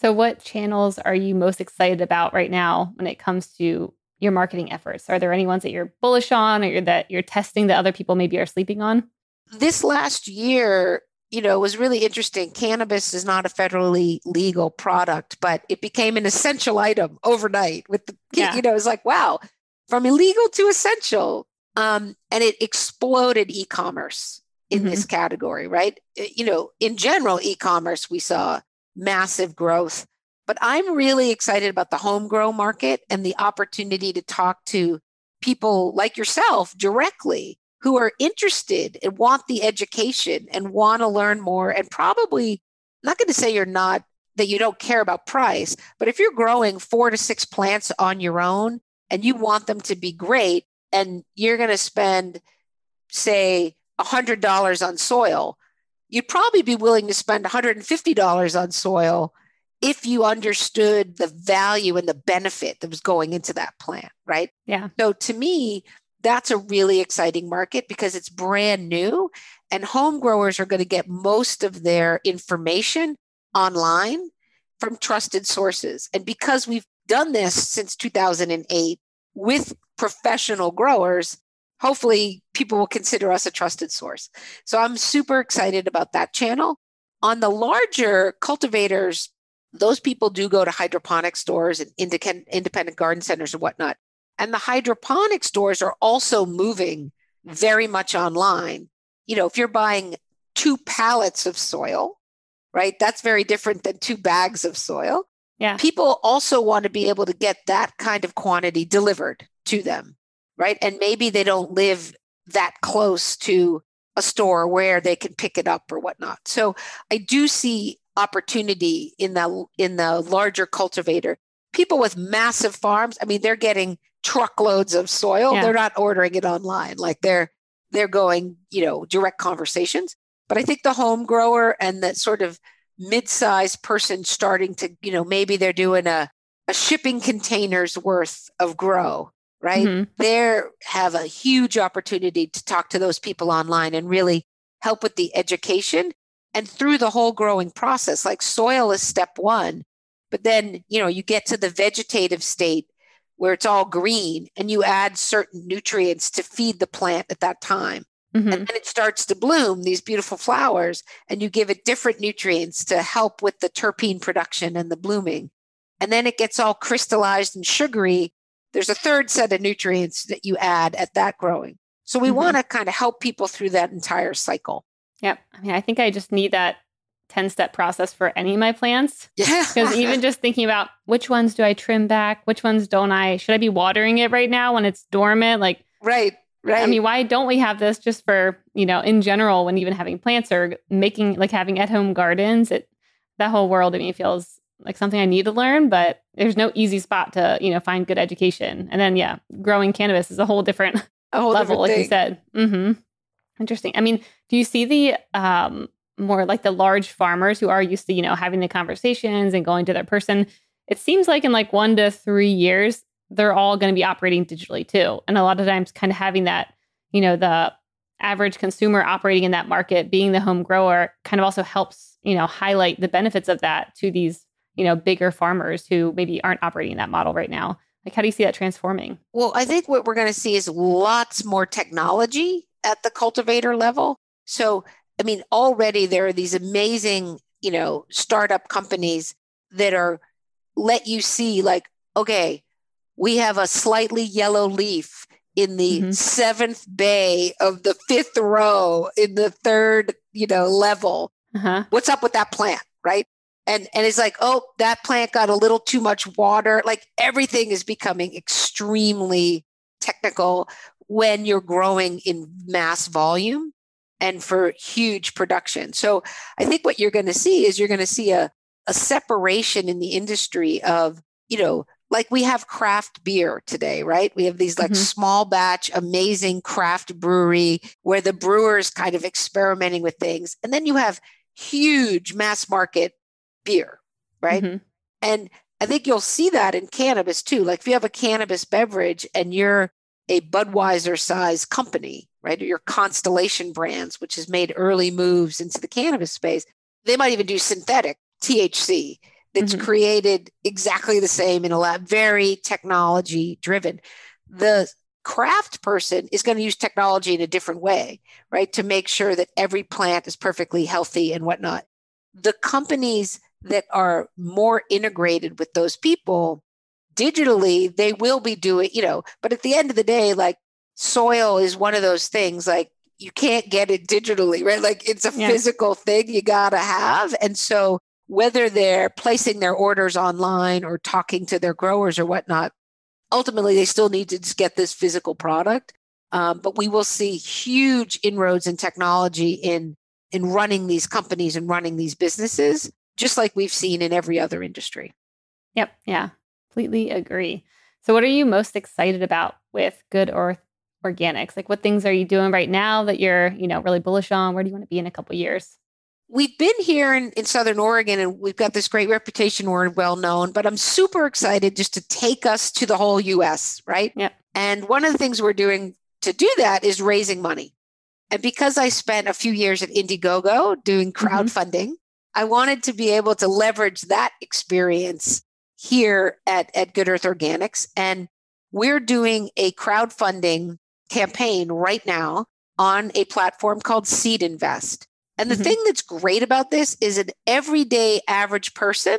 So what channels are you most excited about right now when it comes to your marketing efforts? Are there any ones that you're bullish on or that you're testing that other people maybe are sleeping on this last year, you know, was really interesting. Cannabis is not a federally legal product, but it became an essential item overnight with the, yeah. you know, it's like, wow, from illegal to essential. Um, and it exploded e commerce in mm-hmm. this category, right? You know, in general, e commerce, we saw massive growth. But I'm really excited about the home grow market and the opportunity to talk to people like yourself directly who are interested and want the education and want to learn more and probably I'm not going to say you're not that you don't care about price but if you're growing 4 to 6 plants on your own and you want them to be great and you're going to spend say $100 on soil you'd probably be willing to spend $150 on soil if you understood the value and the benefit that was going into that plant, right? Yeah. So to me, that's a really exciting market because it's brand new and home growers are going to get most of their information online from trusted sources. And because we've done this since 2008 with professional growers, hopefully people will consider us a trusted source. So I'm super excited about that channel. On the larger cultivators, those people do go to hydroponic stores and independent garden centers and whatnot. And the hydroponic stores are also moving very much online. You know, if you're buying two pallets of soil, right, that's very different than two bags of soil. Yeah. People also want to be able to get that kind of quantity delivered to them, right? And maybe they don't live that close to a store where they can pick it up or whatnot. So I do see opportunity in the in the larger cultivator. People with massive farms, I mean, they're getting truckloads of soil. Yeah. They're not ordering it online. Like they're they're going, you know, direct conversations. But I think the home grower and that sort of mid-sized person starting to, you know, maybe they're doing a, a shipping containers worth of grow, right? Mm-hmm. They have a huge opportunity to talk to those people online and really help with the education and through the whole growing process. Like soil is step one, but then, you know, you get to the vegetative state where it's all green and you add certain nutrients to feed the plant at that time. Mm-hmm. And then it starts to bloom these beautiful flowers, and you give it different nutrients to help with the terpene production and the blooming. And then it gets all crystallized and sugary. There's a third set of nutrients that you add at that growing. So we mm-hmm. want to kind of help people through that entire cycle. Yep. I mean, I think I just need that 10 step process for any of my plants. Yeah. Because even just thinking about which ones do I trim back? Which ones don't I? Should I be watering it right now when it's dormant? Like, right. Right. I mean, why don't we have this just for, you know, in general, when even having plants or making like having at home gardens, it, that whole world to me feels like something I need to learn, but there's no easy spot to, you know, find good education. And then, yeah, growing cannabis is a whole different a whole level, different like you said. Mm-hmm. Interesting. I mean, do you see the, um, more like the large farmers who are used to, you know, having the conversations and going to their person, it seems like in like one to three years, they're all going to be operating digitally too. And a lot of times, kind of having that, you know, the average consumer operating in that market, being the home grower, kind of also helps, you know, highlight the benefits of that to these, you know, bigger farmers who maybe aren't operating that model right now. Like, how do you see that transforming? Well, I think what we're going to see is lots more technology at the cultivator level. So I mean, already there are these amazing, you know, startup companies that are let you see, like, okay, we have a slightly yellow leaf in the mm-hmm. seventh bay of the fifth row in the third, you know, level. Uh-huh. What's up with that plant, right? And and it's like, oh, that plant got a little too much water. Like everything is becoming extremely technical when you're growing in mass volume and for huge production. So I think what you're going to see is you're going to see a, a separation in the industry of, you know, like we have craft beer today, right? We have these like mm-hmm. small batch, amazing craft brewery where the brewers kind of experimenting with things. And then you have huge mass market beer, right? Mm-hmm. And I think you'll see that in cannabis too. Like if you have a cannabis beverage and you're a Budweiser size company, right? Or your Constellation brands, which has made early moves into the cannabis space. They might even do synthetic THC that's mm-hmm. created exactly the same in a lab, very technology driven. The craft person is going to use technology in a different way, right? To make sure that every plant is perfectly healthy and whatnot. The companies that are more integrated with those people digitally, they will be doing, you know, but at the end of the day, like soil is one of those things like you can't get it digitally, right? Like it's a yeah. physical thing you got to have. And so whether they're placing their orders online or talking to their growers or whatnot, ultimately they still need to just get this physical product. Um, but we will see huge inroads in technology in in running these companies and running these businesses, just like we've seen in every other industry. Yep. Yeah. Completely agree. So, what are you most excited about with Good Earth organics? Like what things are you doing right now that you're, you know, really bullish on? Where do you want to be in a couple years? We've been here in, in Southern Oregon and we've got this great reputation. We're well known, but I'm super excited just to take us to the whole US, right? Yep. And one of the things we're doing to do that is raising money. And because I spent a few years at Indiegogo doing mm-hmm. crowdfunding, mm-hmm. I wanted to be able to leverage that experience here at, at Good Earth Organics. And we're doing a crowdfunding campaign right now on a platform called Seed Invest. And the mm-hmm. thing that's great about this is an everyday average person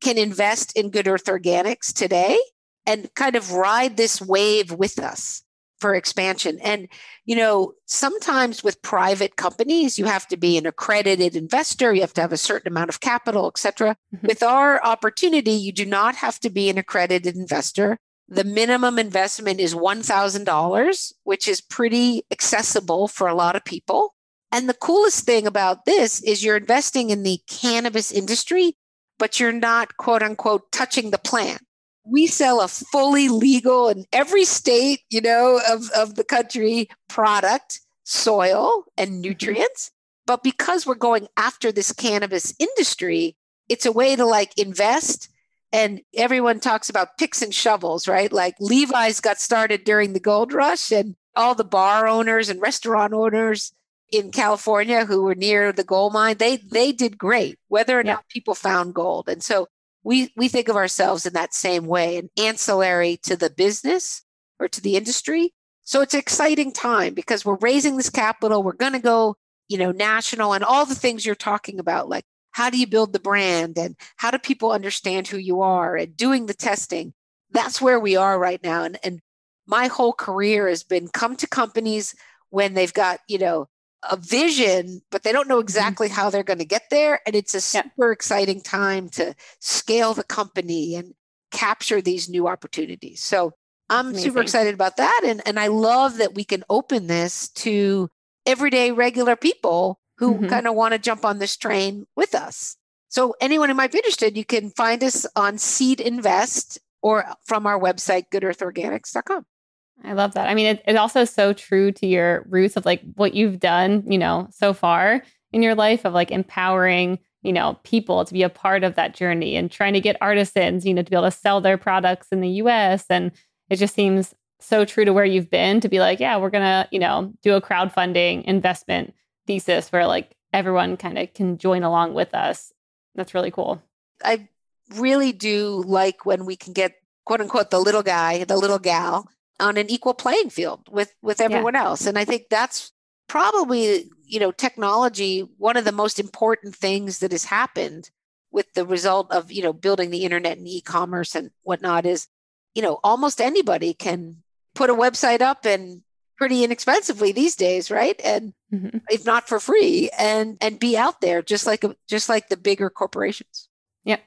can invest in Good Earth Organics today and kind of ride this wave with us for expansion. And, you know, sometimes with private companies, you have to be an accredited investor, you have to have a certain amount of capital, et cetera. Mm-hmm. With our opportunity, you do not have to be an accredited investor. The minimum investment is $1,000, which is pretty accessible for a lot of people. And the coolest thing about this is you're investing in the cannabis industry, but you're not quote unquote touching the plant. We sell a fully legal in every state, you know, of, of the country product, soil, and mm-hmm. nutrients. But because we're going after this cannabis industry, it's a way to like invest and everyone talks about picks and shovels, right? Like Levi's got started during the gold rush, and all the bar owners and restaurant owners in California who were near the gold mine, they they did great, whether or yeah. not people found gold. And so we we think of ourselves in that same way, an ancillary to the business or to the industry. So it's an exciting time because we're raising this capital. We're going to go, you know, national and all the things you're talking about, like how do you build the brand? And how do people understand who you are? And doing the testing. That's where we are right now. And, and my whole career has been come to companies when they've got you know a vision but they don't know mm-hmm. exactly how they're going to get there. And it's a super exciting time to scale the company and capture these new opportunities. So i'm Amazing. super excited about that. And, and i love that we can open this to everyday regular people who mm-hmm. kind of want to jump on this train with us. So, anyone who might be interested, you can find us on Seed Invest or from our website, goodearthorganics.com. I love that. I mean, it, it's also is so true to your roots of like what you've done, you know, so far in your life of like empowering, you know, people to be a part of that journey and trying to get artisans, you know, to be able to sell their products in the US. And it just seems so true to where you've been to be like, yeah, we're going to, you know, do a crowdfunding investment thesis where like everyone kind of can join along with us. That's really cool. I really do like when we can get quote unquote the little guy, the little gal on an equal playing field with with everyone yeah. else. And I think that's probably, you know, technology one of the most important things that has happened with the result of, you know, building the internet and e-commerce and whatnot is, you know, almost anybody can put a website up and pretty inexpensively these days, right? And mm-hmm. if not for free, and and be out there just like just like the bigger corporations. Yep.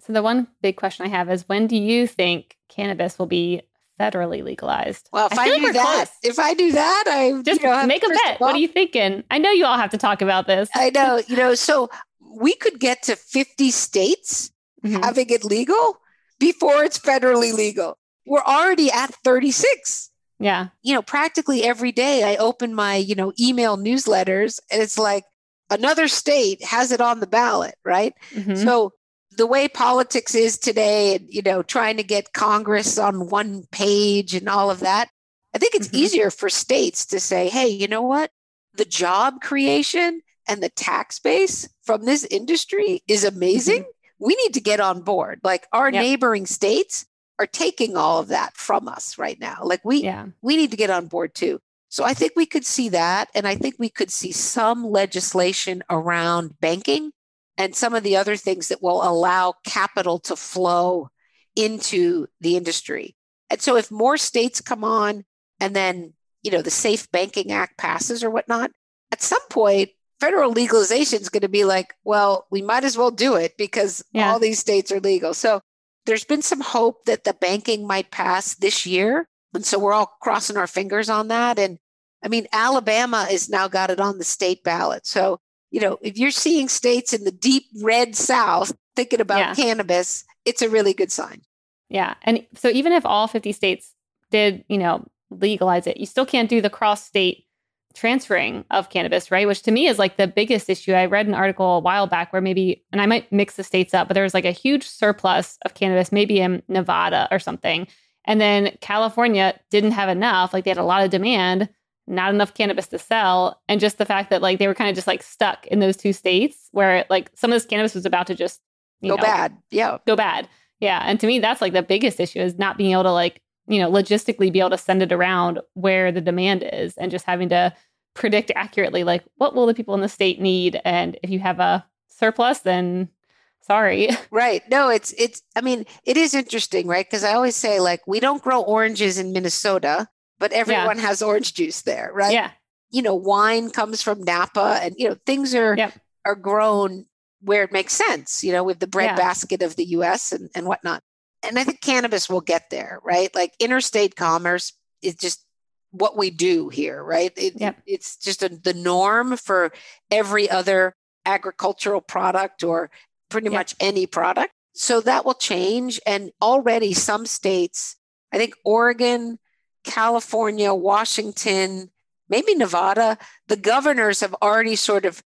So the one big question I have is when do you think cannabis will be federally legalized? Well, if I, I do like that, close. if I do that, I just you know, make a bet. What are you thinking? I know you all have to talk about this. I know, you know, so we could get to 50 states mm-hmm. having it legal before it's federally legal. We're already at 36. Yeah. You know, practically every day I open my, you know, email newsletters and it's like another state has it on the ballot, right? Mm-hmm. So the way politics is today and, you know, trying to get Congress on one page and all of that, I think it's mm-hmm. easier for states to say, hey, you know what? The job creation and the tax base from this industry is amazing. Mm-hmm. We need to get on board. Like our yep. neighboring states are taking all of that from us right now. Like we yeah. we need to get on board too. So I think we could see that and I think we could see some legislation around banking and some of the other things that will allow capital to flow into the industry. And so if more states come on and then, you know, the Safe Banking Act passes or whatnot, at some point federal legalization is going to be like, well, we might as well do it because yeah. all these states are legal. So there's been some hope that the banking might pass this year. And so we're all crossing our fingers on that. And I mean, Alabama has now got it on the state ballot. So, you know, if you're seeing states in the deep red South thinking about yeah. cannabis, it's a really good sign. Yeah. And so even if all 50 states did, you know, legalize it, you still can't do the cross state transferring of cannabis, right? Which to me is like the biggest issue. I read an article a while back where maybe, and I might mix the states up, but there was like a huge surplus of cannabis, maybe in Nevada or something. And then California didn't have enough, like they had a lot of demand. not enough cannabis to sell. And just the fact that like they were kind of just like stuck in those two states where like some of this cannabis was about to just go know, bad. Yeah. Go bad. Yeah. And to me, that's like the biggest issue is not being able to like, you know, logistically be able to send it around where the demand is and just having to predict accurately like what will the people in the state need? And if you have a surplus then sorry. Right. No it's it's i mean it is interesting right? Because i always say like we don't grow oranges in minnesota but everyone yeah. has orange juice there right? Yeah. You know wine comes from napa and you know things are yep. are grown where it makes sense you know with the breadbasket yeah. of the us and, and whatnot and i think cannabis will get there right like interstate commerce is just what we do here, right? It, yep. It's just a, the norm for every other agricultural product or pretty yep. much any product. So that will change. And already some states, I think Oregon, California, Washington, maybe Nevada, the governors have already sort of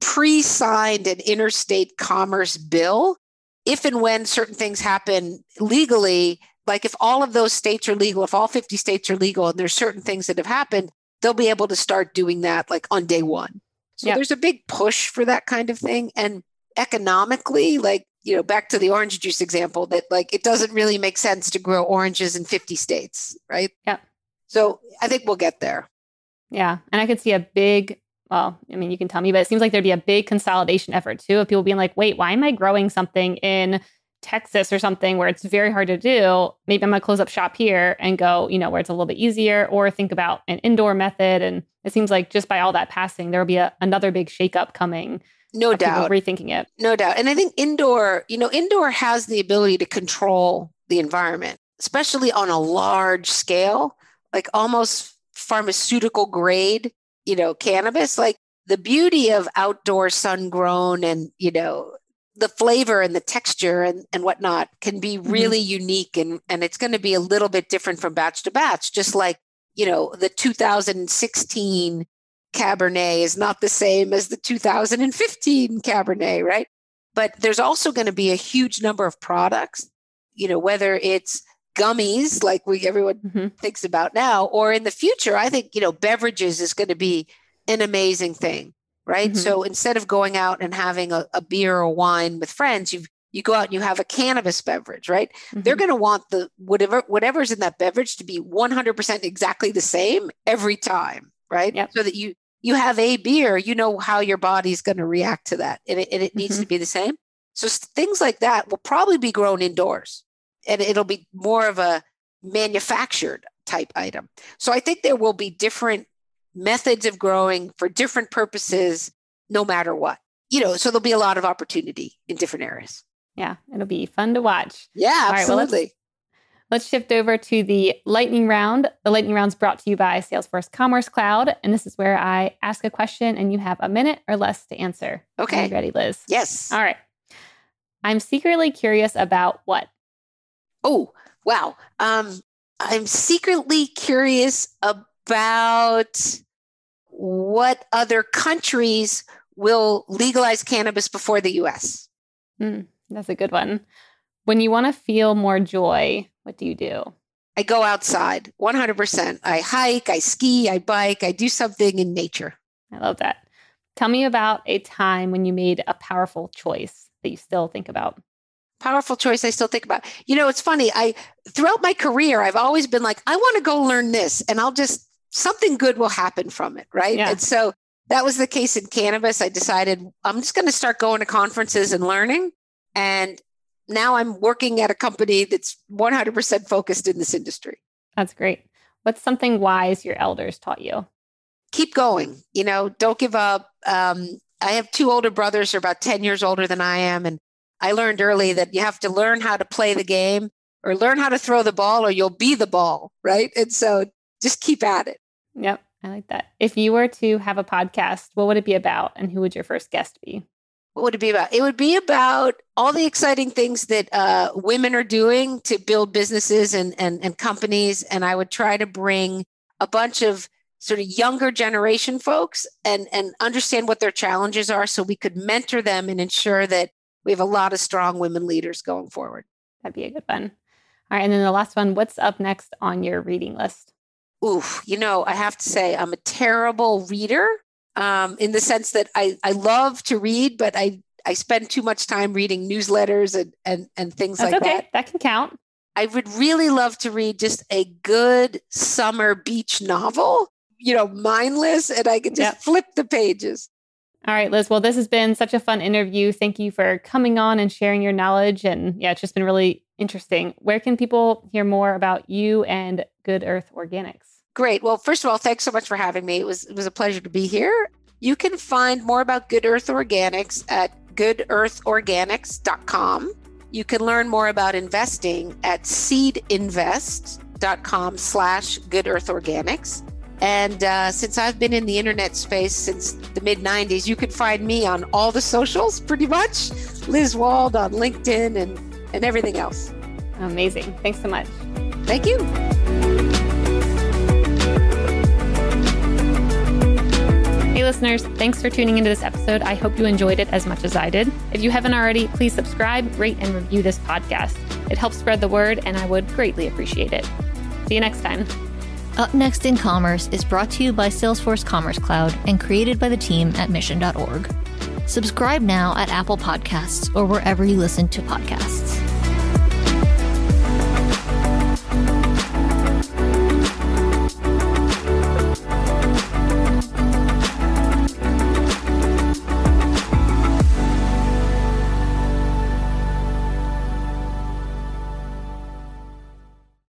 pre signed an interstate commerce bill. If and when certain things happen legally, like if all of those states are legal, if all 50 states are legal and there's certain things that have happened, they'll be able to start doing that like on day one. So yep. there's a big push for that kind of thing. And economically, like, you know, back to the orange juice example, that like it doesn't really make sense to grow oranges in 50 states, right? Yeah. So I think we'll get there. Yeah. And I could see a big, well, I mean, you can tell me, but it seems like there'd be a big consolidation effort too of people being like, wait, why am I growing something in Texas or something where it's very hard to do, maybe I'm going to close up shop here and go, you know, where it's a little bit easier or think about an indoor method. And it seems like just by all that passing, there will be a, another big shakeup coming. No doubt. Rethinking it. No doubt. And I think indoor, you know, indoor has the ability to control the environment, especially on a large scale, like almost pharmaceutical grade, you know, cannabis. Like the beauty of outdoor sun grown and, you know, the flavor and the texture and, and whatnot can be mm-hmm. really mm-hmm. unique and, and it's going to be a little bit different from batch to batch, just like, you know, the 2016 Cabernet is not the same as the 2015 Cabernet, right? But there's also going to be a huge number of products, you know, whether it's gummies like we everyone mm-hmm. thinks about now, or in the future, I think, you know, beverages is going to be an amazing thing right? Mm-hmm. So instead of going out and having a, a, beer or wine with friends, you you go out and you have a cannabis beverage, right? Mm-hmm. They're going to want the whatever whatever's in that beverage to be 100% exactly the same every time, right? Yep. So that you you have a beer, you know how your body's going to react to that, and it, and it needs mm-hmm. to be the same. So things like that will probably be grown indoors, and it'll be more of a manufactured type item. So I think there will be different methods of growing for different purposes, no matter what. You know, so there'll be a lot of opportunity in different areas. Yeah, it'll be fun to watch. Yeah, absolutely. well, let's, let's shift over to the lightning round. The lightning round is brought to you by Salesforce Commerce Cloud. And this is where I ask a question and you have a minute or less to answer. Okay. Are you ready, Liz? Yes. All right. I'm secretly curious about what? Oh, wow. Um, I'm secretly curious about what other countries will legalize cannabis before the US? Mm, that's a good one. When you want to feel more joy, what do you do? I go outside 100%. I hike, I ski, I bike, I do something in nature. I love that. Tell me about a time when you made a powerful choice that you still think about powerful choice i still think about you know it's funny i throughout my career i've always been like i want to go learn this and i'll just something good will happen from it, right? Yeah. And so that was the case in cannabis. I decided I'm just going to start going to conferences and learning. And now I'm working at a company that's 100% focused in this industry. That's great. What's something wise your elders taught you? Keep going. You know, don't give up. Um, I have two older brothers, who are about 10 years older than I am. And I learned early that you have to learn how to play the game or learn how to throw the ball or you'll be the ball. Right. And so just keep at it. Yep. I like that. If you were to have a podcast, what would it be about and who would your first guest be? What would it be about? It would be about all the exciting things that uh, women are doing to build businesses and, and, and companies. And I would try to bring a bunch of sort of younger generation folks and, and understand what their challenges are so we could mentor them and ensure that we have a lot of strong women leaders going forward. That'd be a good one. All right. And then the last one what's up next on your reading list? Oof, you know, I have to say I'm a terrible reader um, in the sense that I, I love to read, but I, I spend too much time reading newsletters and, and, and things That's like okay. that. That can count. I would really love to read just a good summer beach novel, you know, mindless, and I could just Yep. flip the pages. All right, Liz. Well, this has been such a fun interview. Thank you for coming on and sharing your knowledge. And yeah, it's just been really interesting. Where can people hear more about you and Good Earth Organics? Great. Well, first of all, thanks so much for having me. It was it was a pleasure to be here. You can find more about Good Earth Organics at goodearthorganics.com. You can learn more about investing at seedinvest.com slash Good Earth Organics. And uh, since I've been in the internet space since the mid 90s, you can find me on all the socials pretty much. Liz Wald on LinkedIn and, and everything else. Amazing. Thanks so much. Thank you. Hey, listeners, thanks for tuning into this episode. I hope you enjoyed it as much as I did. If you haven't already, please subscribe, rate, and review this podcast. It helps spread the word, and I would greatly appreciate it. See you next time. Up Next in Commerce is brought to you by Salesforce Commerce Cloud and created by the team at mission.org. Subscribe now at Apple Podcasts or wherever you listen to podcasts.